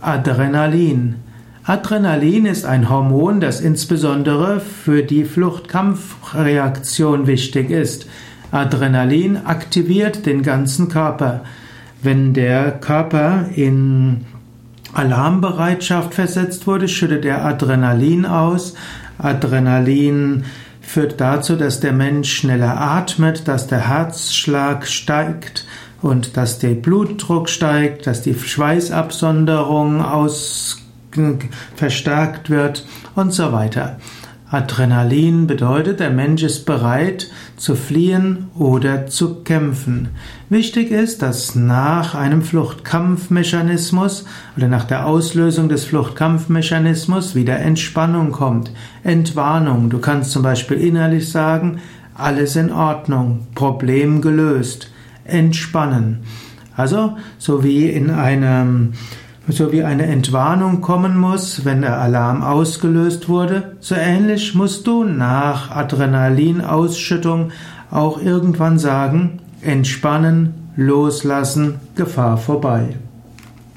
Adrenalin. Adrenalin ist ein Hormon, das insbesondere für die Fluchtkampfreaktion wichtig ist. Adrenalin aktiviert den ganzen Körper. Wenn der Körper in Alarmbereitschaft versetzt wurde, schüttet er Adrenalin aus. Adrenalin führt dazu, dass der Mensch schneller atmet, dass der Herzschlag steigt und dass der Blutdruck steigt, dass die Schweißabsonderung aus verstärkt wird und so weiter. Adrenalin bedeutet, der Mensch ist bereit zu fliehen oder zu kämpfen. Wichtig ist, dass nach einem Fluchtkampfmechanismus oder nach der Auslösung des Fluchtkampfmechanismus wieder Entspannung kommt. Entwarnung. Du kannst zum Beispiel innerlich sagen, alles in Ordnung, Problem gelöst. Entspannen. Also, so wie in einem so wie eine Entwarnung kommen muss, wenn der Alarm ausgelöst wurde, so ähnlich musst du nach Adrenalinausschüttung auch irgendwann sagen, entspannen, loslassen, Gefahr vorbei.